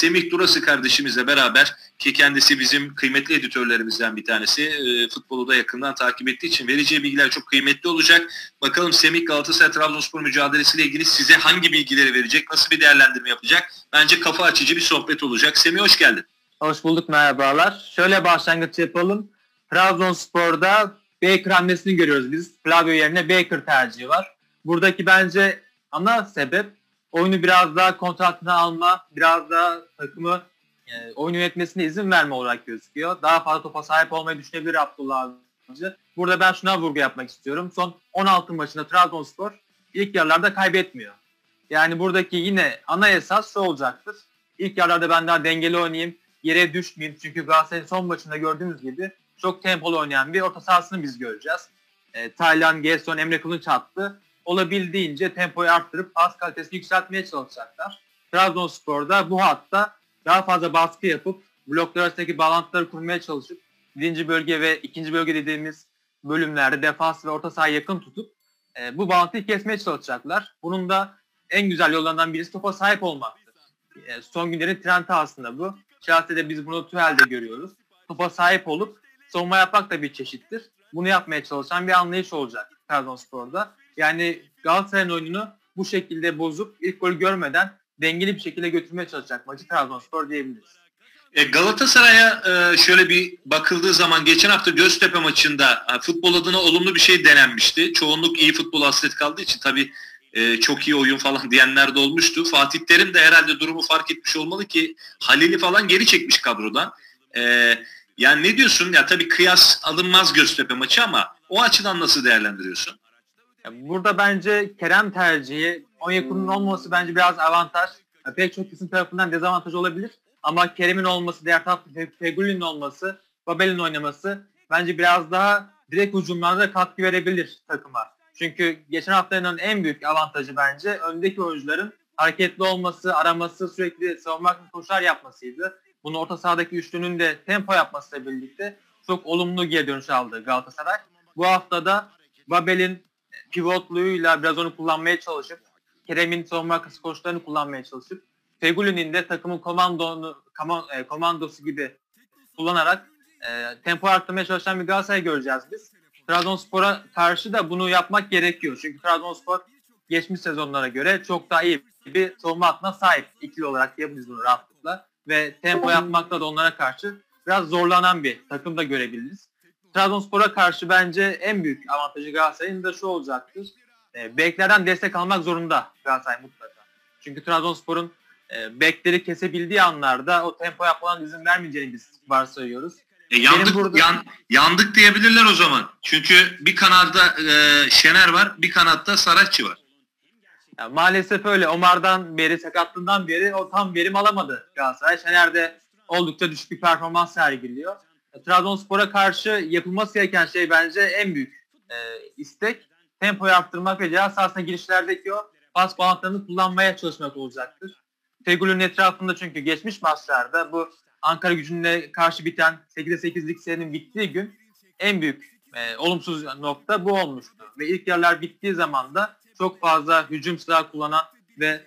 Semih Durası kardeşimizle beraber ki kendisi bizim kıymetli editörlerimizden bir tanesi. E, futbolu da yakından takip ettiği için vereceği bilgiler çok kıymetli olacak. Bakalım Semih Galatasaray Trabzonspor mücadelesiyle ilgili size hangi bilgileri verecek, nasıl bir değerlendirme yapacak? Bence kafa açıcı bir sohbet olacak. Semih hoş geldin. Hoş bulduk merhabalar. Şöyle başlangıç yapalım. Trabzonspor'da Baker hamlesini görüyoruz biz. Flavio yerine Baker tercihi var. Buradaki bence ana sebep oyunu biraz daha kontratına alma, biraz daha takımı e, oyun yönetmesine izin verme olarak gözüküyor. Daha fazla topa sahip olmayı düşünebilir Abdullah Avcı. Burada ben şuna vurgu yapmak istiyorum. Son 16 maçında Trabzonspor ilk yarılarda kaybetmiyor. Yani buradaki yine ana esas şu olacaktır. İlk yarılarda ben daha dengeli oynayayım, yere düşmeyeyim. Çünkü Galatasaray'ın son maçında gördüğümüz gibi çok tempolu oynayan bir orta sahasını biz göreceğiz. E, Taylan, Gerson, Emre Kılınç attı. Olabildiğince tempoyu arttırıp pas kalitesini yükseltmeye çalışacaklar. Trabzonspor'da bu hatta daha fazla baskı yapıp bloklar arasındaki bağlantıları kurmaya çalışıp birinci bölge ve ikinci bölge dediğimiz bölümlerde defans ve orta sahayı yakın tutup e, bu bağlantıyı kesmeye çalışacaklar. Bunun da en güzel yollarından birisi topa sahip olmaktır. E, son günlerin trendi aslında bu. Chelsea'de biz bunu Tuhel'de görüyoruz. Topa sahip olup savunma yapmak da bir çeşittir. Bunu yapmaya çalışan bir anlayış olacak Trabzonspor'da. Yani Galatasaray'ın oyununu bu şekilde bozup ilk golü görmeden dengeli bir şekilde götürmeye çalışacak maçı Trabzonspor diyebiliriz. E, Galatasaray'a e, şöyle bir bakıldığı zaman geçen hafta Göztepe maçında futbol adına olumlu bir şey denenmişti. Çoğunluk iyi futbol hasret kaldığı için tabii e, çok iyi oyun falan diyenler de olmuştu. Fatih Terim de herhalde durumu fark etmiş olmalı ki Halil'i falan geri çekmiş kadrodan. Yani ne diyorsun? Ya tabii kıyas alınmaz Göztepe maçı ama o açıdan nasıl değerlendiriyorsun? Burada bence Kerem tercihi Onyekuru'nun olmaması bence biraz avantaj. Pek çok isim tarafından dezavantaj olabilir. Ama Kerem'in olması, diğer tarafta Fegüli'nin olması, Babel'in oynaması bence biraz daha direkt hücumlarda katkı verebilir takıma. Çünkü geçen haftanın en büyük avantajı bence öndeki oyuncuların hareketli olması, araması, sürekli savunmak koşar yapmasıydı. Bunu orta sahadaki üçlünün de tempo yapmasıyla birlikte çok olumlu geri dönüş aldı Galatasaray. Bu haftada Babel'in pivotluğuyla biraz onu kullanmaya çalışıp Kerem'in savunma arkası koşullarını kullanmaya çalışıp Fegüli'nin de takımın komandonu, e, komandosu gibi kullanarak e, tempo arttırmaya çalışan bir Galatasaray göreceğiz biz. Trabzonspor'a karşı da bunu yapmak gerekiyor. Çünkü Trabzonspor geçmiş sezonlara göre çok daha iyi bir savunma hattına sahip ikili olarak diyebiliriz bunu rahatlıkla. Ve tempo yapmakta da onlara karşı biraz zorlanan bir takım da görebiliriz. Trabzonspor'a karşı bence en büyük avantajı Galatasaray'ın da şu olacaktır. E, beklerden destek almak zorunda Galatasaray mutlaka. Çünkü Trabzonspor'un e, bekleri kesebildiği anlarda o tempo yapmadan izin vermeyeceğini biz varsayıyoruz. E, yandık, burada... yan, yandık diyebilirler o zaman. Çünkü bir kanatta e, Şener var, bir kanatta Saratçı var. Ya, maalesef öyle. Omar'dan beri, sakatlığından beri o tam verim alamadı Galatasaray. Şener de oldukça düşük bir performans sergiliyor. Trabzonspor'a karşı yapılması gereken şey bence en büyük e, istek tempoyu arttırmak ve ceza sahasına girişlerdeki o pas bağlantılarını kullanmaya çalışmak olacaktır. Fegül'ün etrafında çünkü geçmiş maçlarda bu Ankara gücüne karşı biten 8'e 8'lik serinin bittiği gün en büyük e, olumsuz nokta bu olmuştu. Ve ilk yarılar bittiği zaman da çok fazla hücum silahı kullanan ve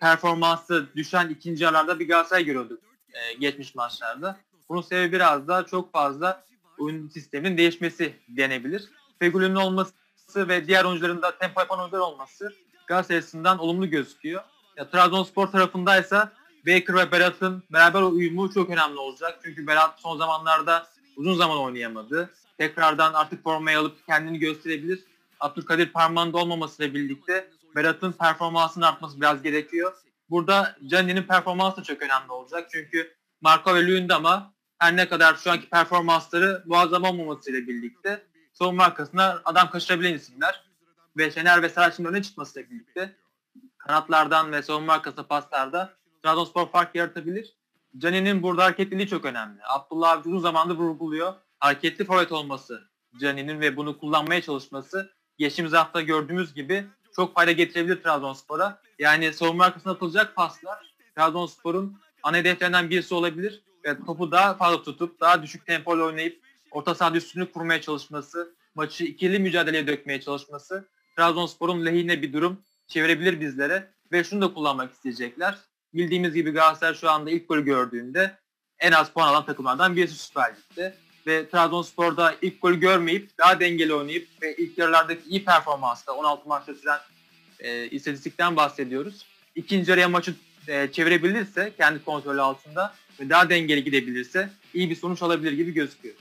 performansı düşen ikinci yarılarda bir Galatasaray görüyorduk e, geçmiş maçlarda. Bunun sebebi biraz da çok fazla oyun sisteminin değişmesi denebilir. Fegül'ün olması ve diğer oyuncuların da tempo yapan oyuncular olması Galatasaray açısından olumlu gözüküyor. Ya, Trabzonspor tarafındaysa Baker ve Berat'ın beraber uyumu çok önemli olacak. Çünkü Berat son zamanlarda uzun zaman oynayamadı. Tekrardan artık formayı alıp kendini gösterebilir. Abdülkadir parmağında olmamasıyla birlikte Berat'ın performansının artması biraz gerekiyor. Burada Cani'nin performansı da çok önemli olacak. Çünkü Marco ve Luyendama her ne kadar şu anki performansları muazzam olmamasıyla birlikte savunma arkasına adam kaçırabilen isimler. Ve Şener ve Sarac'ın öne çıkmasıyla birlikte kanatlardan ve savunma arkası paslarda Trabzonspor fark yaratabilir. Cani'nin burada hareketliliği çok önemli. Abdullah Avcı uzun zamandır vurguluyor. Hareketli forvet olması Cani'nin ve bunu kullanmaya çalışması geçtiğimiz hafta gördüğümüz gibi çok fayda getirebilir Trabzonspor'a. Yani savunma arkasına atılacak paslar Trabzonspor'un ana hedeflerinden birisi olabilir. Topu daha fazla tutup daha düşük tempoyla oynayıp orta saha üstünlük kurmaya çalışması, maçı ikili mücadeleye dökmeye çalışması Trabzonspor'un lehine bir durum çevirebilir bizlere ve şunu da kullanmak isteyecekler. bildiğimiz gibi Galatasaray şu anda ilk golü gördüğünde en az puan alan takımlardan birisi Süper Lig'de. Ve Trabzonspor'da ilk golü görmeyip daha dengeli oynayıp ve ilk yarılardaki iyi performansla 16 maçta süren e, istatistikten bahsediyoruz. İkinci yarıya maçı e, çevirebilirse kendi kontrolü altında ve daha dengeli gidebilirse iyi bir sonuç alabilir gibi gözüküyor.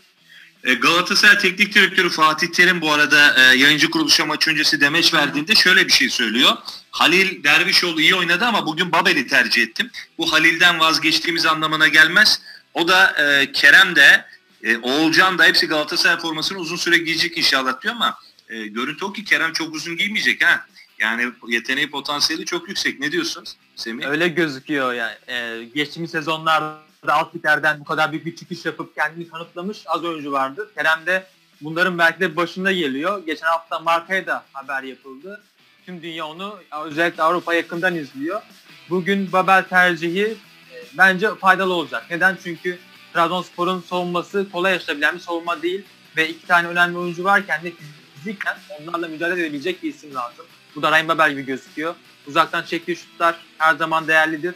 E, Galatasaray Teknik Direktörü Fatih Terim bu arada e, yayıncı kuruluşa maç öncesi demeç verdiğinde şöyle bir şey söylüyor. Halil Dervişoğlu iyi oynadı ama bugün Babel'i tercih ettim. Bu Halil'den vazgeçtiğimiz anlamına gelmez. O da e, Kerem de e, Oğulcan da hepsi Galatasaray formasını uzun süre giyecek inşallah diyor ama e, görüntü o ki Kerem çok uzun giymeyecek ha. Yani yeteneği potansiyeli çok yüksek. Ne diyorsunuz Semih? Öyle gözüküyor yani. Ee, geçtiğimiz sezonlarda alt liglerden bu kadar büyük bir çıkış yapıp kendini kanıtlamış az oyuncu vardı. Kerem de bunların belki de başında geliyor. Geçen hafta Marka'ya da haber yapıldı. Tüm dünya onu özellikle Avrupa yakından izliyor. Bugün Babel tercihi e, bence faydalı olacak. Neden? Çünkü Trabzonspor'un savunması kolay aşılabilen bir savunma değil ve iki tane önemli oyuncu varken de fiziken onlarla mücadele edebilecek bir isim lazım. Bu da Ryan Babel gibi gözüküyor. Uzaktan çektiği şutlar her zaman değerlidir.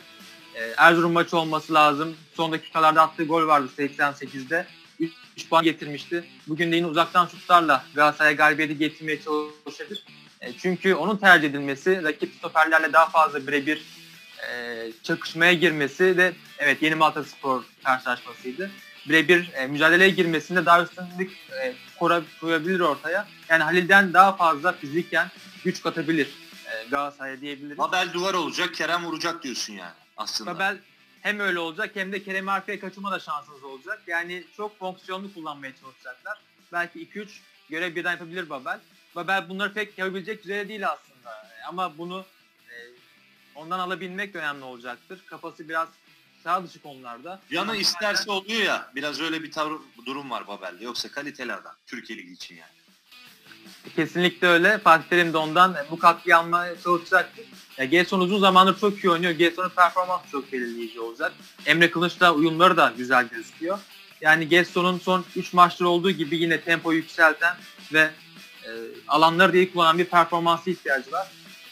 Ee, Erzurum maçı olması lazım. Son dakikalarda attığı gol vardı 88'de. 3 puan getirmişti. Bugün de yine uzaktan şutlarla Galatasaray'a galibiyeti getirmeye çalışabilir. E, çünkü onun tercih edilmesi, rakip stoperlerle daha fazla birebir e, çakışmaya girmesi de evet Yeni Malta Spor karşılaşmasıydı. Birebir e, mücadeleye girmesinde daha üstünlük e, koyabilir ortaya. Yani Halil'den daha fazla fiziken güç katabilir e, Galatasaray'a diyebiliriz. Babel duvar olacak, Kerem vuracak diyorsun yani aslında. Babel hem öyle olacak hem de Kerem arkaya kaçırma da şansınız olacak. Yani çok fonksiyonlu kullanmaya çalışacaklar. Belki 2-3 görev birden yapabilir Babel. Babel bunları pek yapabilecek düzeyde değil aslında. Ama bunu e, ondan alabilmek önemli olacaktır. Kafası biraz sağ dışı konularda. Yanı isterse oluyor ya. Biraz öyle bir tavır, durum var Babel'de. Yoksa kaliteli adam. Türkiye Ligi için yani. Kesinlikle öyle. Fatih Terim de ondan bu katkıyı almaya çalışacaktır. Ya Gelson uzun zamandır çok iyi oynuyor. Gelson'un performansı çok belirleyici olacak. Emre Kılıç'la uyumları da güzel gözüküyor. Yani Gelson'un son 3 maçtır olduğu gibi yine tempo yükselten ve e, alanları da iyi kullanan bir performansı ihtiyacı var.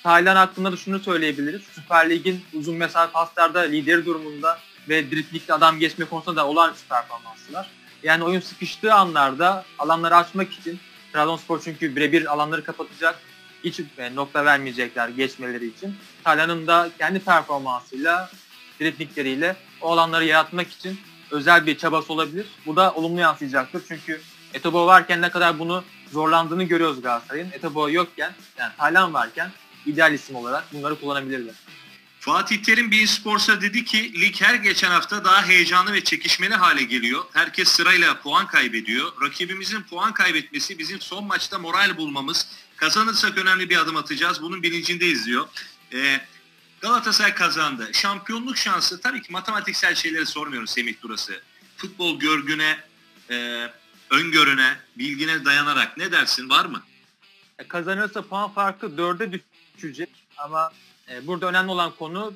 Taylan hakkında da şunu söyleyebiliriz. Süper Lig'in uzun mesafe paslarda lideri durumunda ve driplikte adam geçme konusunda da olağanüstü performansı var. Yani oyun sıkıştığı anlarda alanları açmak için Trabzonspor çünkü birebir alanları kapatacak. Hiç e, nokta vermeyecekler geçmeleri için. Taylan'ın da kendi performansıyla, driplikleriyle o alanları yaratmak için özel bir çabası olabilir. Bu da olumlu yansıyacaktır. Çünkü Etobo varken ne kadar bunu zorlandığını görüyoruz Galatasaray'ın. Etobo yokken, yani Taylan varken ideal isim olarak bunları kullanabilirler. Fatih Terim bir Sports'a dedi ki lig her geçen hafta daha heyecanlı ve çekişmeli hale geliyor. Herkes sırayla puan kaybediyor. Rakibimizin puan kaybetmesi bizim son maçta moral bulmamız. Kazanırsak önemli bir adım atacağız. Bunun bilincindeyiz diyor. Ee, Galatasaray kazandı. Şampiyonluk şansı tabii ki matematiksel şeyleri sormuyoruz Semih Durası. Futbol görgüne, e, öngörüne, bilgine dayanarak ne dersin var mı? E, kazanırsa puan farkı dörde düşecek ama e, burada önemli olan konu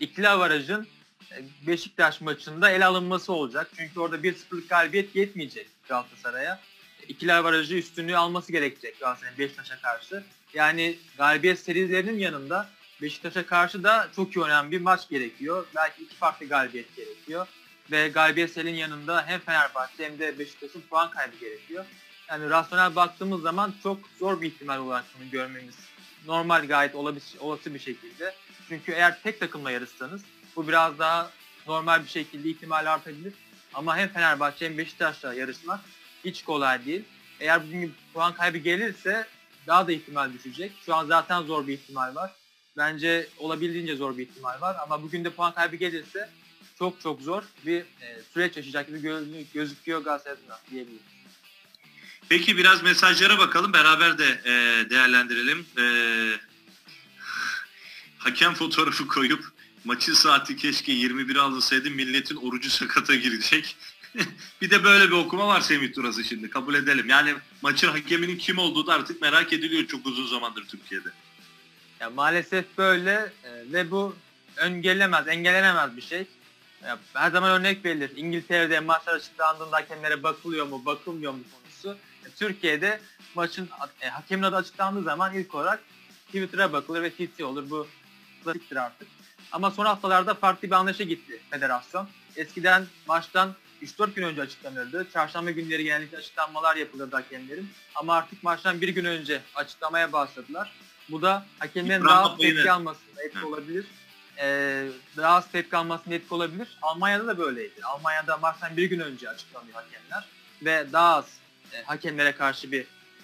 ikili avarajın e, Beşiktaş maçında ele alınması olacak. Çünkü orada 1-0'lık galibiyet yetmeyecek Galatasaray'a. İkili avarajı üstünlüğü alması gerekecek Galatasaray'ın Beşiktaş'a karşı. Yani galibiyet serilerinin yanında Beşiktaş'a karşı da çok iyi önemli bir maç gerekiyor. Belki iki farklı galibiyet gerekiyor. Ve galibiyet serinin yanında hem Fenerbahçe hem de Beşiktaş'ın puan kaybı gerekiyor. Yani rasyonel baktığımız zaman çok zor bir ihtimal olarak bunu görmemiz normal gayet olası bir şekilde. Çünkü eğer tek takımla yarışsanız bu biraz daha normal bir şekilde ihtimal artabilir. Ama hem Fenerbahçe hem Beşiktaş'la yarışmak hiç kolay değil. Eğer bugün puan kaybı gelirse daha da ihtimal düşecek. Şu an zaten zor bir ihtimal var. Bence olabildiğince zor bir ihtimal var. Ama bugün de puan kaybı gelirse çok çok zor bir e, süreç yaşayacak gibi gözüküyor Galatasaray'dan diyebilirim. Peki biraz mesajlara bakalım. Beraber de e, değerlendirelim. E, hakem fotoğrafı koyup maçın saati keşke 21 alınsaydı milletin orucu sakata girecek. bir de böyle bir okuma var Semih Turası şimdi kabul edelim. Yani maçın hakeminin kim olduğu da artık merak ediliyor çok uzun zamandır Türkiye'de. Ya maalesef böyle e, ve bu engellemez, engellenemez bir şey. Ya, her zaman örnek verilir. İngiltere'de maçlar açıklandığında hakemlere bakılıyor mu, bakılmıyor mu konusu. Türkiye'de maçın e, hakemin adı açıklandığı zaman ilk olarak Twitter'a bakılır ve TT olur. Bu klasiktir artık. Ama son haftalarda farklı bir anlayışa gitti federasyon. Eskiden maçtan 3-4 gün önce açıklanırdı. Çarşamba günleri genellikle açıklanmalar yapılırdı hakemlerin. Ama artık maçtan bir gün önce açıklamaya başladılar. Bu da hakemlerin daha az tepki almasına etki olabilir. Ee, daha az tepki almasına etki olabilir. Almanya'da da böyleydi. Almanya'da maçtan bir gün önce açıklanıyor hakemler. Ve daha az e, hakemlere karşı bir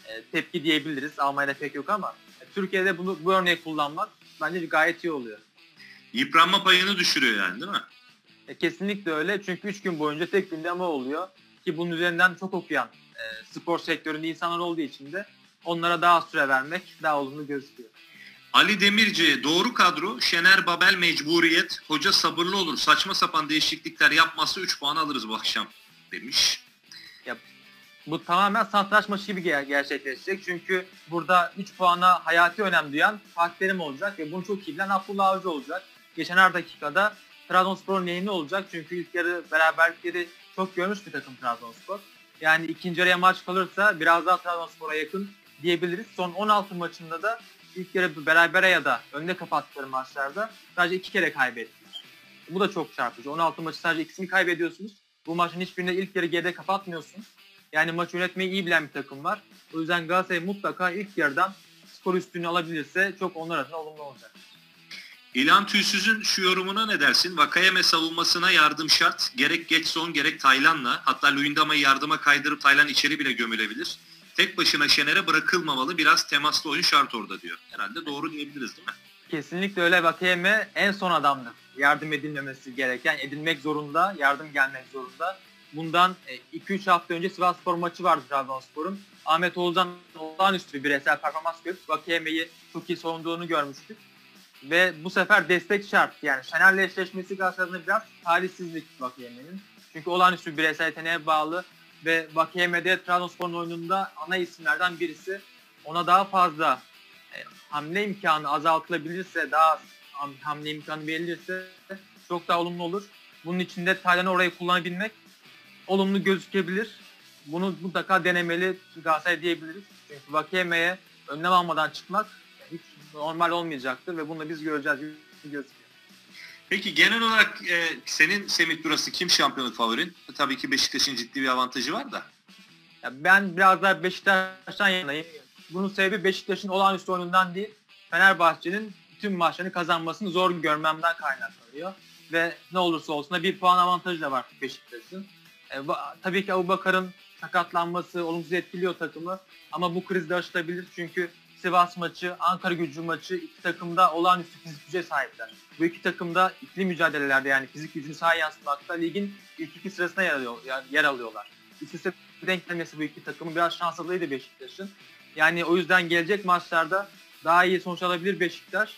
e, tepki diyebiliriz. Almanya'da pek yok ama e, Türkiye'de bunu bu örneği kullanmak bence gayet iyi oluyor. Yıpranma payını düşürüyor yani değil mi? E, kesinlikle öyle. Çünkü 3 gün boyunca tek gündeme oluyor. Ki bunun üzerinden çok okuyan e, spor sektöründe insanlar olduğu için de onlara daha süre vermek daha olumlu gözüküyor. Ali Demirci doğru kadro Şener Babel mecburiyet hoca sabırlı olur saçma sapan değişiklikler yapmazsa 3 puan alırız bu akşam demiş. Ya, bu tamamen satranç maçı gibi gerçekleşecek. Çünkü burada 3 puana hayati önem duyan Fatih Terim olacak ve bunu çok iyi bilen Abdullah Avcı olacak. Geçen her dakikada Trabzonspor'un lehine olacak. Çünkü ilk yarı beraberlikleri çok görmüş bir takım Trabzonspor. Yani ikinci yarıya maç kalırsa biraz daha Trabzonspor'a yakın diyebiliriz. Son 16 maçında da ilk yarı berabere ya da önde kapattıkları maçlarda sadece iki kere kaybettiler. Bu da çok çarpıcı. 16 maçı sadece ikisini kaybediyorsunuz. Bu maçın hiçbirinde ilk yarı geride kapatmıyorsunuz. Yani maç yönetmeyi iyi bilen bir takım var. O yüzden Galatasaray mutlaka ilk yarıdan skor üstünü alabilirse çok onlar adına olumlu olacak. İlhan Tüysüz'ün şu yorumuna ne dersin? Vakayeme savunmasına yardım şart. Gerek geç son gerek Taylan'la. Hatta Luyendama'yı yardıma kaydırıp Taylan içeri bile gömülebilir. Tek başına Şener'e bırakılmamalı. Biraz temaslı oyun şart orada diyor. Herhalde doğru diyebiliriz değil mi? Kesinlikle öyle. Vakayeme en son adamdır. Yardım edilmemesi gereken, edilmek zorunda, yardım gelmek zorunda. Bundan 2-3 e, hafta önce Sivas Spor maçı vardı Trabzonspor'un. Ahmet Oğuz'dan olağanüstü bir bireysel performans görüp Vakayeme'yi çok iyi savunduğunu görmüştük. Ve bu sefer destek şart. Yani Şener'le eşleşmesi Galatasaray'ın biraz talihsizlik Vakayeme'nin. Çünkü olağanüstü bireysel yeteneğe bağlı ve Vakayeme'de Trabzonspor'un oyununda ana isimlerden birisi. Ona daha fazla e, hamle imkanı azaltılabilirse, daha hamle imkanı verilirse çok daha olumlu olur. Bunun için de Taylan'ı orayı kullanabilmek olumlu gözükebilir. Bunu mutlaka denemeli Galatasaray diyebiliriz. Çünkü Vakeme'ye önlem almadan çıkmak hiç normal olmayacaktır ve bunu da biz göreceğiz gibi gözüküyor. Peki genel olarak e, senin Semih Durası kim şampiyonluk favorin? Tabii ki Beşiktaş'ın ciddi bir avantajı var da. Ya ben biraz daha Beşiktaş'tan yanayım. Bunun sebebi Beşiktaş'ın olağanüstü oyunundan değil, Fenerbahçe'nin tüm maçlarını kazanmasını zor görmemden kaynaklanıyor. Ve ne olursa olsun da bir puan avantajı da var Beşiktaş'ın. E, tabii ki Abubakar'ın sakatlanması olumsuz etkiliyor takımı. Ama bu kriz de aşılabilir çünkü Sivas maçı, Ankara gücü maçı iki takımda olağanüstü fizik güce sahipler. Bu iki takım da ikili mücadelelerde yani fizik gücünü sahaya yansıtmakta ligin ilk iki sırasına yer, alıyor, yer alıyorlar. Üst üste denk gelmesi bu iki takımın biraz şanslıydı Beşiktaş'ın. Yani o yüzden gelecek maçlarda daha iyi sonuç alabilir Beşiktaş.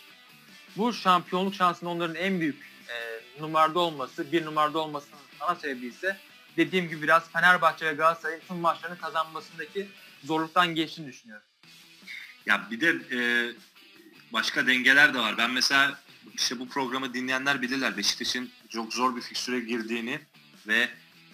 Bu şampiyonluk şansının onların en büyük e, numarada olması, bir numarada olmasının ana sebebi ise dediğim gibi biraz Fenerbahçe ve Galatasaray'ın tüm maçlarını kazanmasındaki zorluktan geçtiğini düşünüyorum. Ya bir de e, başka dengeler de var. Ben mesela işte bu programı dinleyenler bilirler. Beşiktaş'ın çok zor bir fikstüre girdiğini ve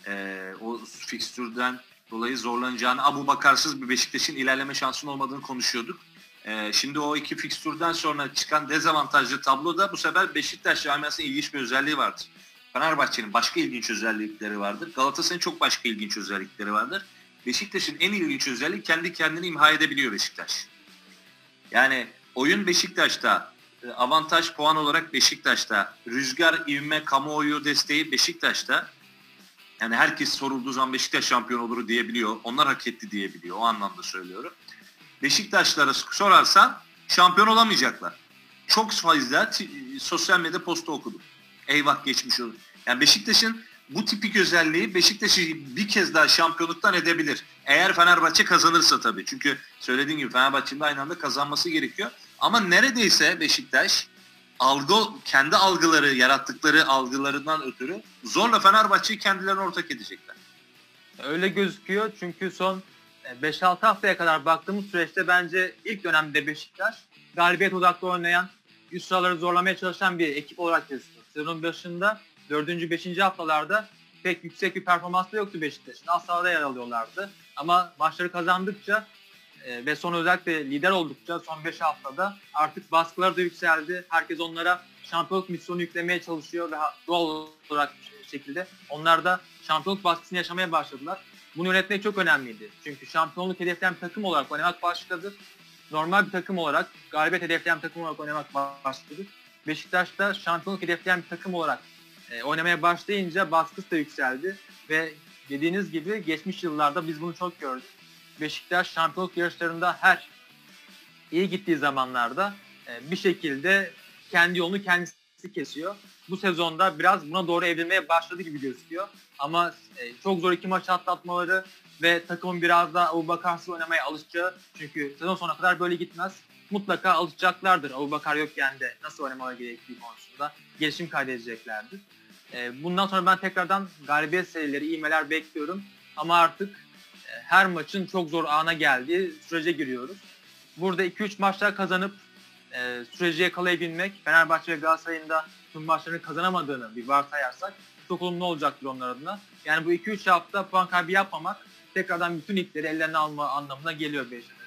e, o fikstürden dolayı zorlanacağını, Abu Bakarsız bir Beşiktaş'ın ilerleme şansının olmadığını konuşuyorduk. E, şimdi o iki fikstürden sonra çıkan dezavantajlı tabloda bu sefer Beşiktaş camiasının ilginç bir özelliği vardır. Fenerbahçe'nin başka ilginç özellikleri vardır. Galatasaray'ın çok başka ilginç özellikleri vardır. Beşiktaş'ın en ilginç özelliği kendi kendini imha edebiliyor Beşiktaş. Yani oyun Beşiktaş'ta, e, avantaj puan olarak Beşiktaş'ta, rüzgar, ivme, kamuoyu desteği Beşiktaş'ta. Yani herkes sorulduğu zaman Beşiktaş şampiyon olur diyebiliyor. Onlar hak etti diyebiliyor. O anlamda söylüyorum. Beşiktaşlara sorarsan şampiyon olamayacaklar. Çok fazla sosyal medya posta okudum. Eyvah geçmiş olur. Yani Beşiktaş'ın bu tipik özelliği Beşiktaş'ı bir kez daha şampiyonluktan edebilir. Eğer Fenerbahçe kazanırsa tabii. Çünkü söylediğim gibi Fenerbahçe'nin de aynı anda kazanması gerekiyor. Ama neredeyse Beşiktaş algı kendi algıları, yarattıkları algılarından ötürü zorla Fenerbahçe'yi kendilerine ortak edecekler. Öyle gözüküyor çünkü son 5-6 e, haftaya kadar baktığımız süreçte bence ilk dönemde Beşiktaş galibiyet odaklı oynayan, üst sıraları zorlamaya çalışan bir ekip olarak gözüküyor. Sezonun başında 4. 5. haftalarda pek yüksek bir performans da yoktu Beşiktaş'ın. Aslında yer alıyorlardı. Ama maçları kazandıkça e, ve son özellikle lider oldukça son 5 haftada artık baskılar da yükseldi. Herkes onlara şampiyonluk misyonu yüklemeye çalışıyor ve doğal olarak bir şekilde onlar da şampiyonluk baskısını yaşamaya başladılar. Bunu yönetmek çok önemliydi. Çünkü şampiyonluk hedefleyen takım olarak oynamak başladı. Normal bir takım olarak, galibiyet hedefleyen takım olarak oynamak başladı. Beşiktaş da şampiyonluk hedefleyen bir takım olarak e, oynamaya başlayınca baskısı da yükseldi ve dediğiniz gibi geçmiş yıllarda biz bunu çok gördük. Beşiktaş şampiyonluk yarışlarında her iyi gittiği zamanlarda e, bir şekilde kendi yolunu kendisi kesiyor. Bu sezonda biraz buna doğru evrilmeye başladı gibi gözüküyor. Ama e, çok zor iki maç atlatmaları ve takımın biraz da Abu Bakarsız oynamaya alışacağı. Çünkü sezon sonuna kadar böyle gitmez. Mutlaka alışacaklardır Abu Bakar yokken de nasıl oynamaları gerektiği konusunda. Gelişim kaydedeceklerdir. E, bundan sonra ben tekrardan galibiyet serileri, iğmeler bekliyorum. Ama artık e, her maçın çok zor ana geldiği sürece giriyoruz. Burada 2-3 maçlar kazanıp e, süreci yakalayabilmek, Fenerbahçe ve Galatasaray'ın da tüm maçlarını kazanamadığını bir varsayarsak çok olumlu olacaktır onlar adına. Yani bu 2-3 hafta puan kaybı yapmamak tekrardan bütün ligleri ellerine alma anlamına geliyor Beşiktaş.